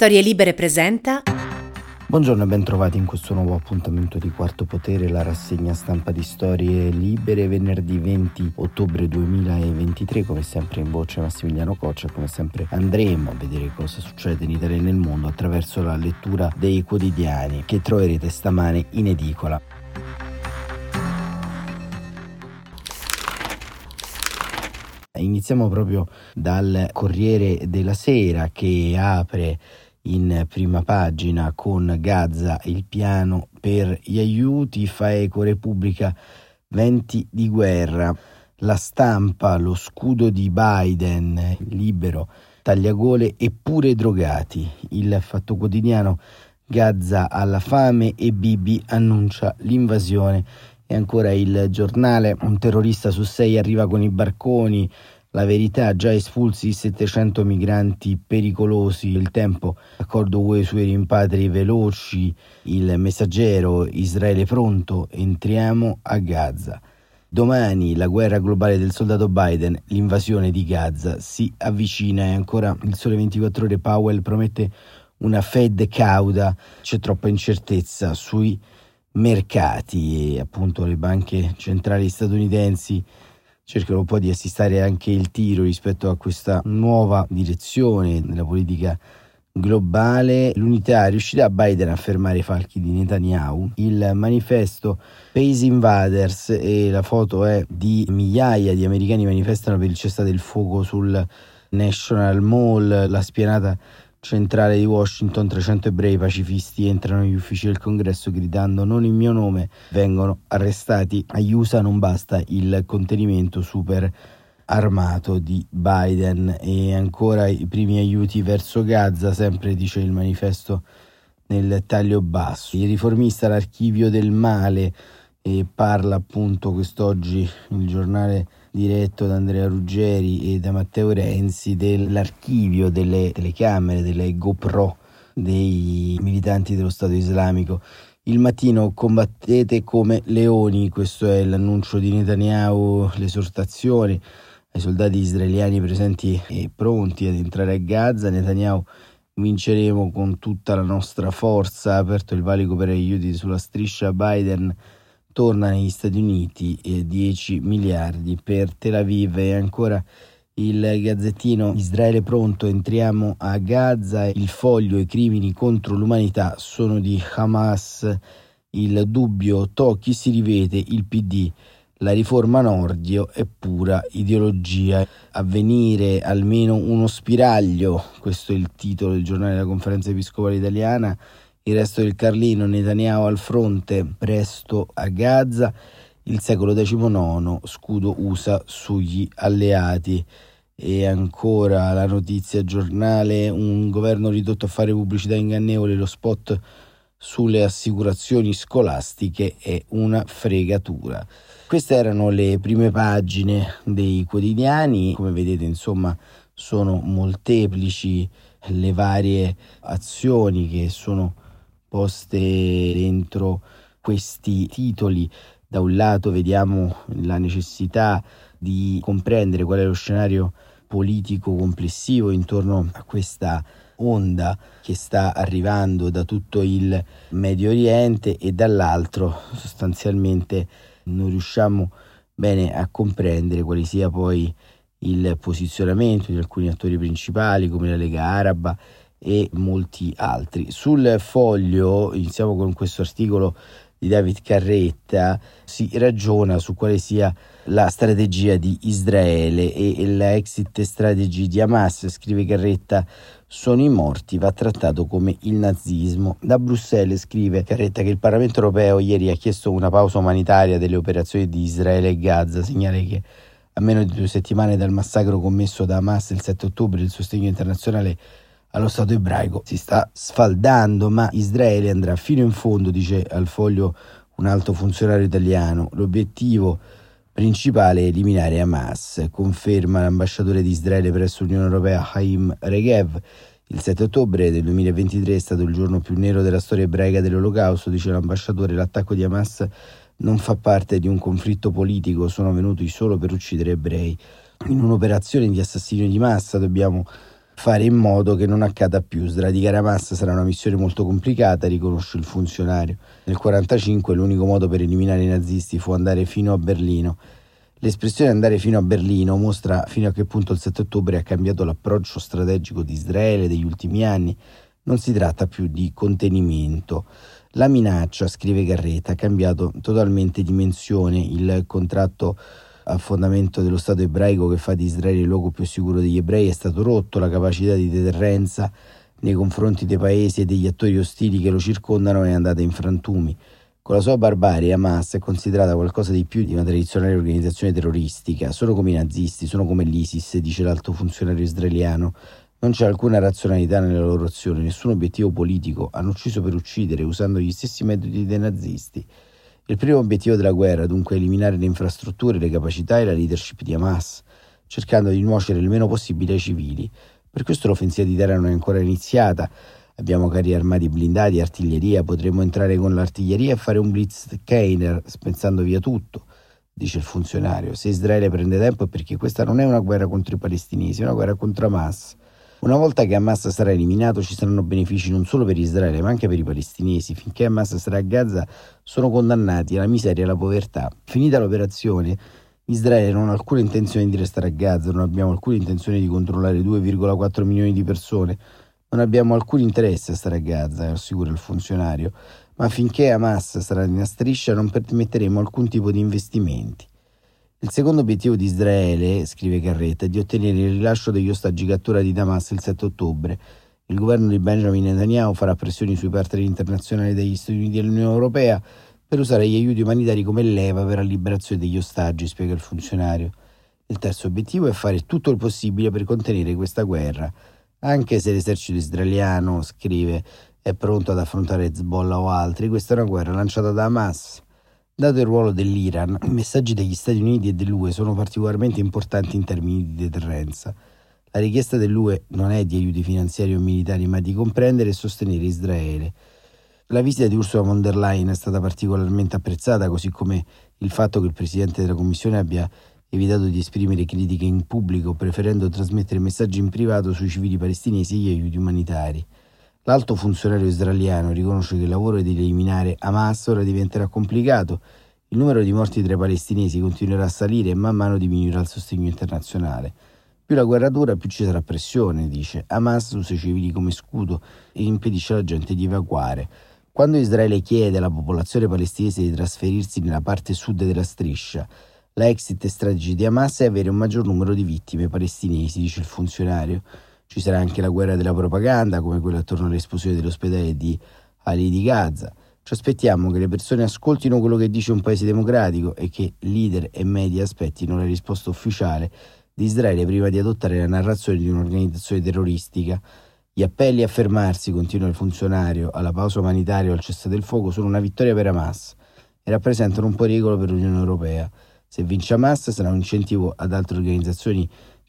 Storie Libere presenta. Buongiorno e ben trovati in questo nuovo appuntamento di Quarto Potere, la rassegna stampa di Storie Libere, venerdì 20 ottobre 2023, come sempre in voce Massimiliano Coccia, come sempre andremo a vedere cosa succede in Italia e nel mondo attraverso la lettura dei quotidiani che troverete stamane in edicola. Iniziamo proprio dal Corriere della Sera che apre in prima pagina con Gaza il piano per gli aiuti, fa eco Repubblica venti di guerra. La stampa, lo scudo di Biden, libero, tagliagole e pure drogati. Il fatto quotidiano Gaza alla fame e Bibi annuncia l'invasione e ancora il giornale, un terrorista su sei arriva con i barconi, la verità, già espulsi 700 migranti pericolosi, il tempo, accordo UE sui rimpatri veloci, il messaggero, Israele pronto, entriamo a Gaza. Domani la guerra globale del soldato Biden, l'invasione di Gaza si avvicina e ancora il sole 24 ore Powell promette una Fed cauda, c'è troppa incertezza sui mercati e appunto le banche centrali statunitensi cercano un po' di assistare anche il tiro rispetto a questa nuova direzione della politica globale. L'unità riuscirà Biden a fermare i falchi di Netanyahu. Il manifesto Pace Invaders e la foto è di migliaia di americani manifestano per il cessate il fuoco sul National Mall, la spianata centrale di Washington 300 ebrei pacifisti entrano negli uffici del congresso gridando non in mio nome, vengono arrestati. Agli USA non basta il contenimento super armato di Biden e ancora i primi aiuti verso Gaza, sempre dice il manifesto nel taglio basso. Il riformista l'archivio del male e parla appunto quest'oggi il giornale diretto da Andrea Ruggeri e da Matteo Renzi dell'archivio delle telecamere, delle GoPro dei militanti dello Stato islamico. Il mattino combattete come leoni, questo è l'annuncio di Netanyahu, l'esortazione ai soldati israeliani presenti e pronti ad entrare a Gaza. Netanyahu vinceremo con tutta la nostra forza, ha aperto il valico per aiuti sulla striscia Biden torna negli Stati Uniti e 10 miliardi per Tel Aviv. E ancora il gazzettino Israele pronto, entriamo a Gaza, il foglio, i crimini contro l'umanità sono di Hamas, il dubbio tocchi si rivede il PD, la riforma Nordio è pura ideologia. Avvenire almeno uno spiraglio, questo è il titolo del giornale della conferenza episcopale italiana, il resto del Carlino, Netanyahu al fronte, presto a Gaza, il secolo XIX, scudo USA sugli alleati. E ancora la notizia giornale, un governo ridotto a fare pubblicità ingannevole, lo spot sulle assicurazioni scolastiche è una fregatura. Queste erano le prime pagine dei quotidiani, come vedete insomma sono molteplici le varie azioni che sono poste dentro questi titoli. Da un lato vediamo la necessità di comprendere qual è lo scenario politico complessivo intorno a questa onda che sta arrivando da tutto il Medio Oriente e dall'altro sostanzialmente non riusciamo bene a comprendere quale sia poi il posizionamento di alcuni attori principali come la Lega Araba e molti altri. Sul foglio, iniziamo con questo articolo di David Carretta, si ragiona su quale sia la strategia di Israele e la exit strategy di Hamas, scrive Carretta, sono i morti, va trattato come il nazismo. Da Bruxelles scrive Carretta che il Parlamento europeo ieri ha chiesto una pausa umanitaria delle operazioni di Israele e Gaza, segnale che a meno di due settimane dal massacro commesso da Hamas il 7 ottobre il sostegno internazionale allo Stato ebraico si sta sfaldando, ma Israele andrà fino in fondo, dice al foglio un alto funzionario italiano. L'obiettivo principale è eliminare Hamas, conferma l'ambasciatore di Israele presso l'Unione Europea Haim Regev. Il 7 ottobre del 2023 è stato il giorno più nero della storia ebraica dell'Olocausto, dice l'ambasciatore. L'attacco di Hamas non fa parte di un conflitto politico, sono venuti solo per uccidere ebrei. In un'operazione di assassinio di massa dobbiamo fare in modo che non accada più. Sradicare Hamas sarà una missione molto complicata, riconosce il funzionario. Nel 1945 l'unico modo per eliminare i nazisti fu andare fino a Berlino. L'espressione andare fino a Berlino mostra fino a che punto il 7 ottobre ha cambiato l'approccio strategico di Israele degli ultimi anni. Non si tratta più di contenimento. La minaccia, scrive Garreta, ha cambiato totalmente dimensione. Il contratto fondamento dello Stato ebraico che fa di Israele il luogo più sicuro degli ebrei è stato rotto, la capacità di deterrenza nei confronti dei paesi e degli attori ostili che lo circondano è andata in frantumi. Con la sua barbarie Hamas è considerata qualcosa di più di una tradizionale organizzazione terroristica, sono come i nazisti, sono come l'ISIS, dice l'alto funzionario israeliano. Non c'è alcuna razionalità nella loro azione, nessun obiettivo politico, hanno ucciso per uccidere usando gli stessi metodi dei nazisti. Il primo obiettivo della guerra, dunque, è eliminare le infrastrutture, le capacità e la leadership di Hamas, cercando di nuocere il meno possibile ai civili. Per questo l'offensiva di terra non è ancora iniziata. Abbiamo carri armati blindati, artiglieria, potremmo entrare con l'artiglieria e fare un blitz Keiner, spezzando via tutto, dice il funzionario. Se Israele prende tempo è perché questa non è una guerra contro i palestinesi, è una guerra contro Hamas. Una volta che Hamas sarà eliminato ci saranno benefici non solo per Israele ma anche per i palestinesi. Finché Hamas sarà a Gaza sono condannati alla miseria e alla povertà. Finita l'operazione, Israele non ha alcuna intenzione di restare a Gaza, non abbiamo alcuna intenzione di controllare 2,4 milioni di persone, non abbiamo alcun interesse a stare a Gaza, assicura il funzionario, ma finché Hamas sarà nella striscia non permetteremo alcun tipo di investimenti. Il secondo obiettivo di Israele, scrive Carretta, è di ottenere il rilascio degli ostaggi catturati da Hamas il 7 ottobre. Il governo di Benjamin Netanyahu farà pressioni sui partner internazionali degli Stati Uniti e dell'Unione Europea per usare gli aiuti umanitari come leva per la liberazione degli ostaggi, spiega il funzionario. Il terzo obiettivo è fare tutto il possibile per contenere questa guerra, anche se l'esercito israeliano, scrive, è pronto ad affrontare Hezbollah o altri, questa è una guerra lanciata da Hamas. Dato il ruolo dell'Iran, i messaggi degli Stati Uniti e dell'UE sono particolarmente importanti in termini di deterrenza. La richiesta dell'UE non è di aiuti finanziari o militari, ma di comprendere e sostenere Israele. La visita di Ursula von der Leyen è stata particolarmente apprezzata, così come il fatto che il Presidente della Commissione abbia evitato di esprimere critiche in pubblico, preferendo trasmettere messaggi in privato sui civili palestinesi e gli aiuti umanitari. L'alto funzionario israeliano riconosce che il lavoro di eliminare Hamas ora diventerà complicato. Il numero di morti tra i palestinesi continuerà a salire e man mano diminuirà il sostegno internazionale. Più la guerra dura, più ci sarà pressione, dice. Hamas usa i civili come scudo e impedisce alla gente di evacuare. Quando Israele chiede alla popolazione palestinese di trasferirsi nella parte sud della striscia, la exit strategy di Hamas è avere un maggior numero di vittime palestinesi, dice il funzionario. Ci sarà anche la guerra della propaganda, come quella attorno all'esplosione dell'ospedale di Ali di Gaza. Ci aspettiamo che le persone ascoltino quello che dice un paese democratico e che leader e media aspettino la risposta ufficiale di Israele prima di adottare la narrazione di un'organizzazione terroristica. Gli appelli a fermarsi, continua il funzionario, alla pausa umanitaria o al cessate del fuoco sono una vittoria per Hamas e rappresentano un pericolo per l'Unione Europea. Se vince Hamas sarà un incentivo ad altre organizzazioni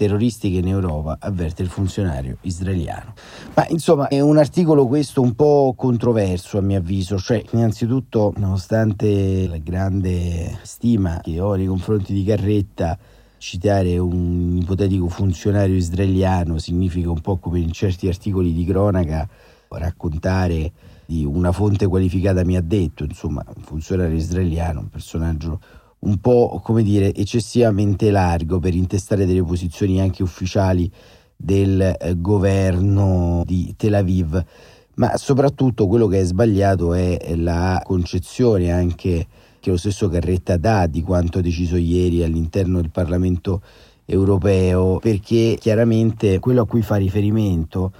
terroristiche in Europa, avverte il funzionario israeliano. Ma insomma è un articolo questo un po' controverso a mio avviso, cioè innanzitutto nonostante la grande stima che ho nei confronti di Carretta, citare un ipotetico funzionario israeliano significa un po' come in certi articoli di cronaca raccontare di una fonte qualificata mi ha detto, insomma, un funzionario israeliano, un personaggio un po' come dire eccessivamente largo per intestare delle posizioni anche ufficiali del eh, governo di Tel Aviv, ma soprattutto quello che è sbagliato è la concezione anche che lo stesso Carretta dà di quanto deciso ieri all'interno del Parlamento europeo, perché chiaramente quello a cui fa riferimento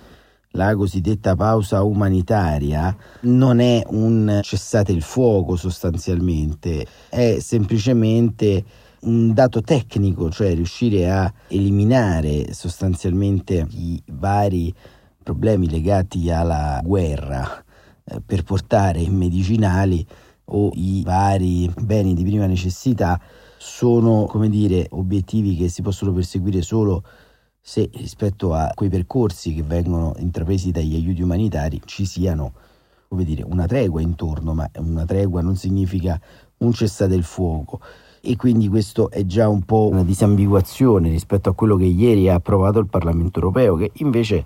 la cosiddetta pausa umanitaria non è un cessate il fuoco sostanzialmente, è semplicemente un dato tecnico, cioè riuscire a eliminare sostanzialmente i vari problemi legati alla guerra eh, per portare i medicinali o i vari beni di prima necessità sono, come dire, obiettivi che si possono perseguire solo se rispetto a quei percorsi che vengono intrapresi dagli aiuti umanitari ci siano come dire, una tregua intorno, ma una tregua non significa un cessate il fuoco. E quindi questo è già un po' una disambiguazione rispetto a quello che ieri ha approvato il Parlamento europeo, che invece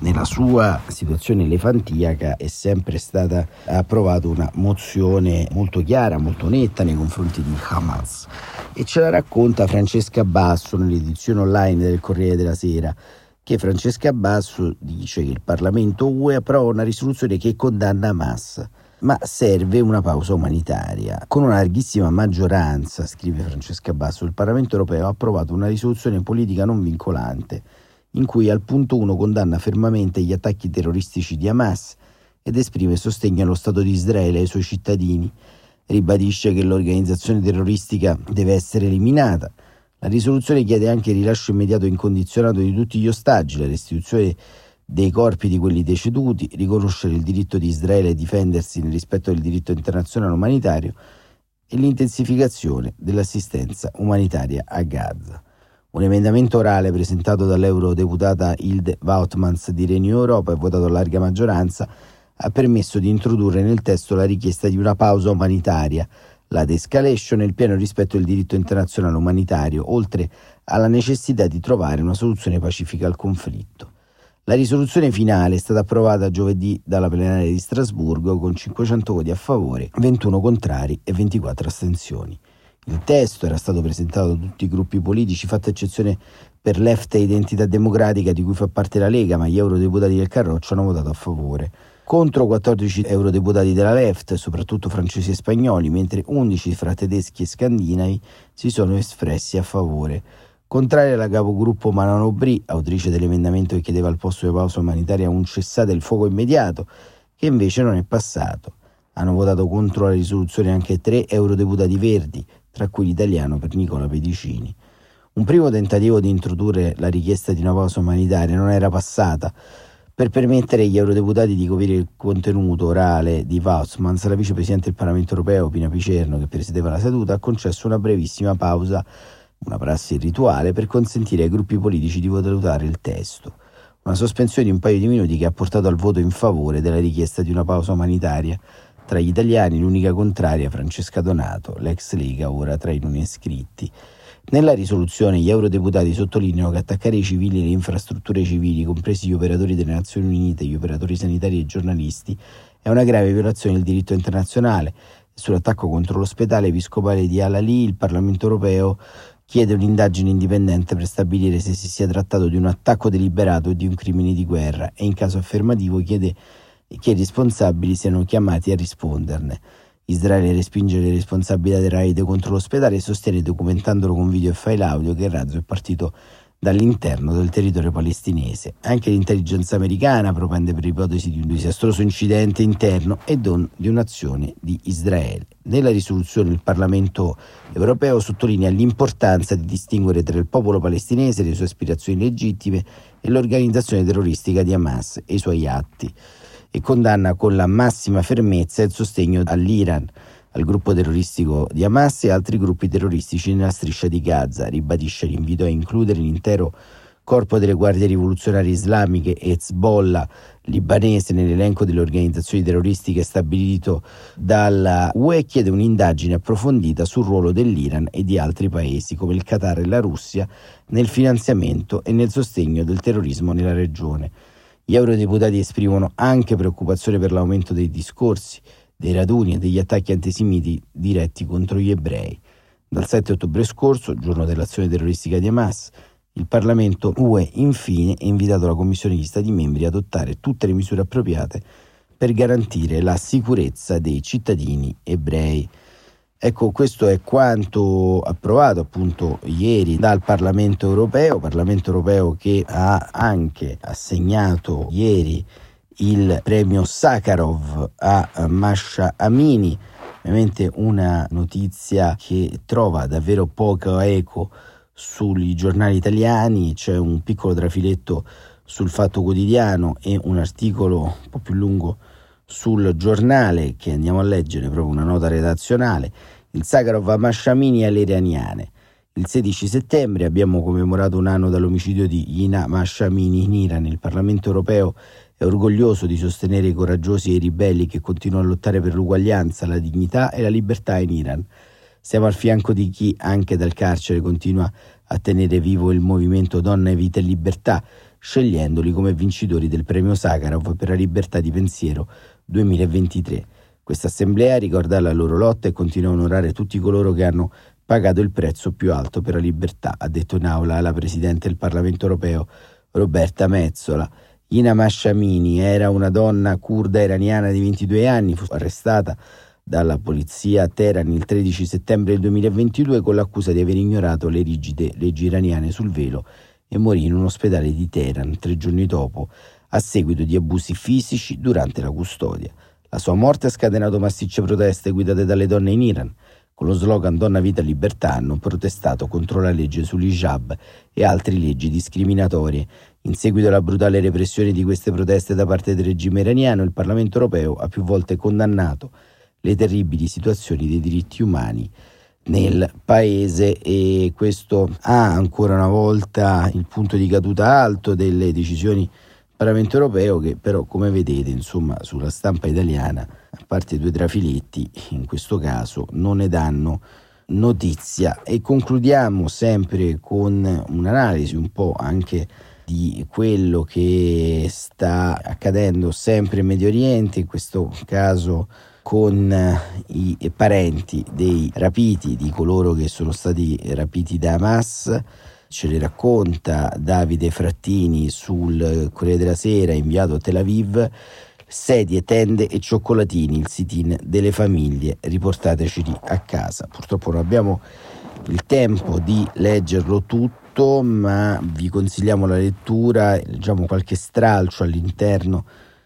nella sua situazione elefantiaca è sempre stata approvata una mozione molto chiara, molto netta nei confronti di Hamas. E ce la racconta Francesca Basso nell'edizione online del Corriere della Sera che Francesca Basso dice che il Parlamento UE approva una risoluzione che condanna Hamas ma serve una pausa umanitaria. Con una larghissima maggioranza, scrive Francesca Basso, il Parlamento europeo ha approvato una risoluzione politica non vincolante, in cui al punto 1 condanna fermamente gli attacchi terroristici di Hamas ed esprime sostegno allo Stato di Israele e ai suoi cittadini. Ribadisce che l'organizzazione terroristica deve essere eliminata. La risoluzione chiede anche il rilascio immediato e incondizionato di tutti gli ostaggi, la restituzione dei corpi di quelli deceduti, riconoscere il diritto di Israele a difendersi nel rispetto del diritto internazionale umanitario e l'intensificazione dell'assistenza umanitaria a Gaza. Un emendamento orale presentato dall'eurodeputata Hilde Woutmans di Renew Europa e votato a larga maggioranza ha permesso di introdurre nel testo la richiesta di una pausa umanitaria, la de-escalation e il pieno rispetto del diritto internazionale umanitario, oltre alla necessità di trovare una soluzione pacifica al conflitto. La risoluzione finale è stata approvata giovedì dalla plenaria di Strasburgo con 500 voti a favore, 21 contrari e 24 astensioni. Il testo era stato presentato da tutti i gruppi politici, fatta eccezione per l'EFTA Identità Democratica di cui fa parte la Lega, ma gli eurodeputati del Carroccio hanno votato a favore. Contro 14 eurodeputati della LEFT, soprattutto francesi e spagnoli, mentre 11 fra tedeschi e scandinavi si sono espressi a favore. Contraria la capogruppo Manon Aubry, autrice dell'emendamento che chiedeva al posto di pausa umanitaria un cessate il fuoco immediato, che invece non è passato. Hanno votato contro la risoluzione anche tre eurodeputati verdi, tra cui l'italiano per Nicola Pedicini. Un primo tentativo di introdurre la richiesta di una pausa umanitaria non era passata. Per permettere agli eurodeputati di coprire il contenuto orale di Vausmans, la vicepresidente del Parlamento europeo, Pina Picerno, che presiedeva la seduta, ha concesso una brevissima pausa una prassi rituale per consentire ai gruppi politici di valutare il testo. Una sospensione di un paio di minuti che ha portato al voto in favore della richiesta di una pausa umanitaria. Tra gli italiani l'unica contraria Francesca Donato, l'ex Lega ora tra i non iscritti. Nella risoluzione gli eurodeputati sottolineano che attaccare i civili e le infrastrutture civili, compresi gli operatori delle Nazioni Unite, gli operatori sanitari e i giornalisti, è una grave violazione del diritto internazionale. Sull'attacco contro l'ospedale episcopale di Al-Ali il Parlamento europeo chiede un'indagine indipendente per stabilire se si sia trattato di un attacco deliberato o di un crimine di guerra e in caso affermativo chiede che i responsabili siano chiamati a risponderne. Israele respinge le responsabilità del raid contro l'ospedale e sostiene, documentandolo con video e file audio, che il razzo è partito dall'interno del territorio palestinese. Anche l'intelligence americana propende per ipotesi di un disastroso incidente interno e di un'azione di Israele. Nella risoluzione il Parlamento europeo sottolinea l'importanza di distinguere tra il popolo palestinese, le sue aspirazioni legittime e l'organizzazione terroristica di Hamas e i suoi atti e condanna con la massima fermezza il sostegno all'Iran al gruppo terroristico di Hamas e altri gruppi terroristici nella striscia di Gaza. Ribadisce l'invito a includere l'intero corpo delle guardie rivoluzionarie islamiche e Hezbollah libanese nell'elenco delle organizzazioni terroristiche stabilito dalla UE chiede un'indagine approfondita sul ruolo dell'Iran e di altri paesi come il Qatar e la Russia nel finanziamento e nel sostegno del terrorismo nella regione. Gli eurodeputati esprimono anche preoccupazione per l'aumento dei discorsi dei raduni e degli attacchi antisemiti diretti contro gli ebrei. Dal 7 ottobre scorso, giorno dell'azione terroristica di Hamas, il Parlamento UE infine ha invitato la Commissione degli Stati membri ad adottare tutte le misure appropriate per garantire la sicurezza dei cittadini ebrei. Ecco, questo è quanto approvato appunto ieri dal Parlamento europeo, Parlamento europeo che ha anche assegnato ieri il premio Sakharov a Masha Amini, ovviamente una notizia che trova davvero poco eco sui giornali italiani, c'è un piccolo trafiletto sul Fatto Quotidiano e un articolo un po' più lungo sul giornale che andiamo a leggere, proprio una nota redazionale, il Sakharov a Mashamini alle iraniane. Il 16 settembre abbiamo commemorato un anno dall'omicidio di Yina Mashamini in Iran. Il Parlamento europeo è orgoglioso di sostenere i coraggiosi e i ribelli che continuano a lottare per l'uguaglianza, la dignità e la libertà in Iran. Siamo al fianco di chi anche dal carcere continua a tenere vivo il movimento Donna, Vita e Libertà, scegliendoli come vincitori del premio Sakharov per la libertà di pensiero 2023. Questa assemblea ricorda la loro lotta e continua a onorare tutti coloro che hanno pagato il prezzo più alto per la libertà, ha detto in aula la Presidente del Parlamento europeo Roberta Mezzola. Ina Mashamini era una donna kurda iraniana di 22 anni, fu arrestata dalla polizia a Teheran il 13 settembre del 2022 con l'accusa di aver ignorato le rigide leggi iraniane sul velo e morì in un ospedale di Teheran tre giorni dopo a seguito di abusi fisici durante la custodia. La sua morte ha scatenato massicce proteste guidate dalle donne in Iran. Con lo slogan Donna, Vita, Libertà hanno protestato contro la legge sull'hijab e altre leggi discriminatorie. In seguito alla brutale repressione di queste proteste da parte del regime iraniano, il Parlamento europeo ha più volte condannato le terribili situazioni dei diritti umani nel paese. E questo ha ancora una volta il punto di caduta alto delle decisioni del Parlamento europeo che però come vedete insomma sulla stampa italiana a parte due trafiletti in questo caso non ne danno notizia. E concludiamo sempre con un'analisi un po' anche di quello che sta accadendo sempre in Medio Oriente, in questo caso con eh, i parenti dei rapiti, di coloro che sono stati rapiti da Hamas. Ce le racconta Davide Frattini sul Corriere della Sera, inviato a Tel Aviv. Sedie, tende e cioccolatini, il sit-in delle famiglie, riportateci a casa. Purtroppo non abbiamo il tempo di leggerlo tutto, ma vi consigliamo la lettura, leggiamo qualche stralcio all'interno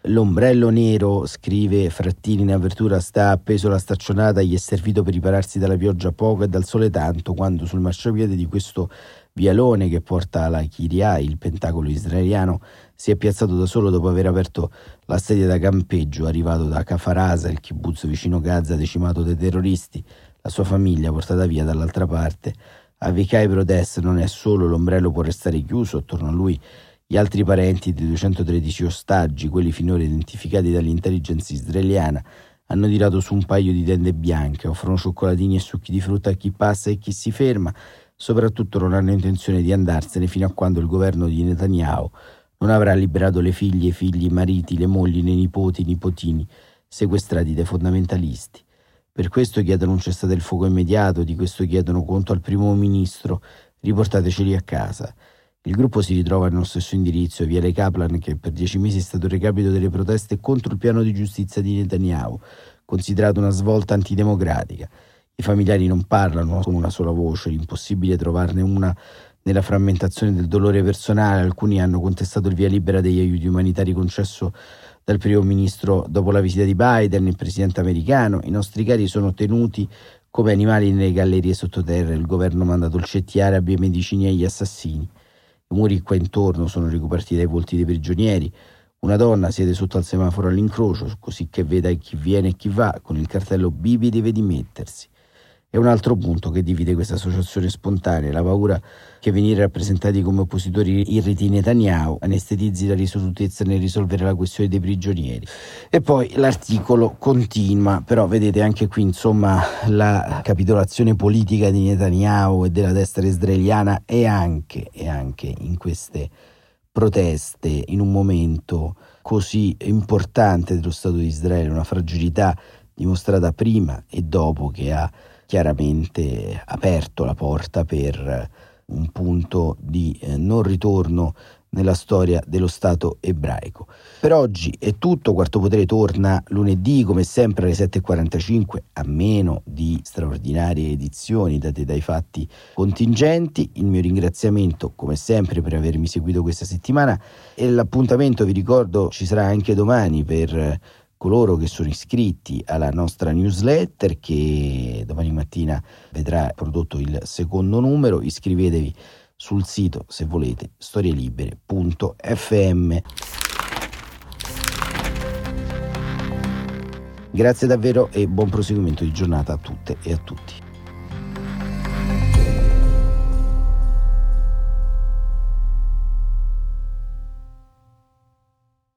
L'ombrello nero, scrive Frattini in apertura, sta appeso alla staccionata, gli è servito per ripararsi dalla pioggia poco e dal sole tanto, quando sul marciapiede di questo vialone che porta alla Kiria, il pentacolo israeliano, si è piazzato da solo dopo aver aperto la sedia da campeggio, arrivato da Kafarasa, il kibbutz vicino Gaza decimato dai terroristi, la sua famiglia portata via dall'altra parte. A Vikai Protest non è solo l'ombrello può restare chiuso, attorno a lui gli altri parenti dei 213 ostaggi, quelli finora identificati dall'intelligence israeliana, hanno tirato su un paio di tende bianche, offrono cioccolatini e succhi di frutta a chi passa e chi si ferma, soprattutto non hanno intenzione di andarsene fino a quando il governo di Netanyahu non avrà liberato le figlie, i figli, i mariti, le mogli, i nipoti, i nipotini, sequestrati dai fondamentalisti. Per questo chiedono un cessate il fuoco immediato, di questo chiedono conto al primo ministro, riportateceli a casa. Il gruppo si ritrova nello stesso indirizzo, Viale Kaplan, che per dieci mesi è stato recapito delle proteste contro il piano di giustizia di Netanyahu, considerato una svolta antidemocratica. I familiari non parlano con una sola voce, l'impossibile trovarne una nella frammentazione del dolore personale. Alcuni hanno contestato il via libera degli aiuti umanitari concesso dal primo ministro dopo la visita di Biden, il presidente americano. I nostri cari sono tenuti come animali nelle gallerie sottoterra. Il governo manda dolcetti arabi e medicini agli assassini. I muri qua intorno sono ricoperti dai volti dei prigionieri. Una donna siede sotto al semaforo all'incrocio, così che veda chi viene e chi va, con il cartello Bibi deve dimettersi. È un altro punto che divide questa associazione spontanea, la paura che venire rappresentati come oppositori irriti Netanyahu anestetizzi la risolutezza nel risolvere la questione dei prigionieri. E poi l'articolo continua, però vedete anche qui insomma la capitolazione politica di Netanyahu e della destra israeliana è anche, è anche in queste proteste, in un momento così importante dello Stato di Israele, una fragilità dimostrata prima e dopo che ha chiaramente aperto la porta per un punto di eh, non ritorno nella storia dello Stato ebraico. Per oggi è tutto, Quarto Potere torna lunedì come sempre alle 7.45 a meno di straordinarie edizioni date dai fatti contingenti. Il mio ringraziamento come sempre per avermi seguito questa settimana e l'appuntamento vi ricordo ci sarà anche domani per coloro che sono iscritti alla nostra newsletter che domani mattina vedrà prodotto il secondo numero. Iscrivetevi sul sito se volete storielibere.fm. Grazie davvero e buon proseguimento di giornata a tutte e a tutti.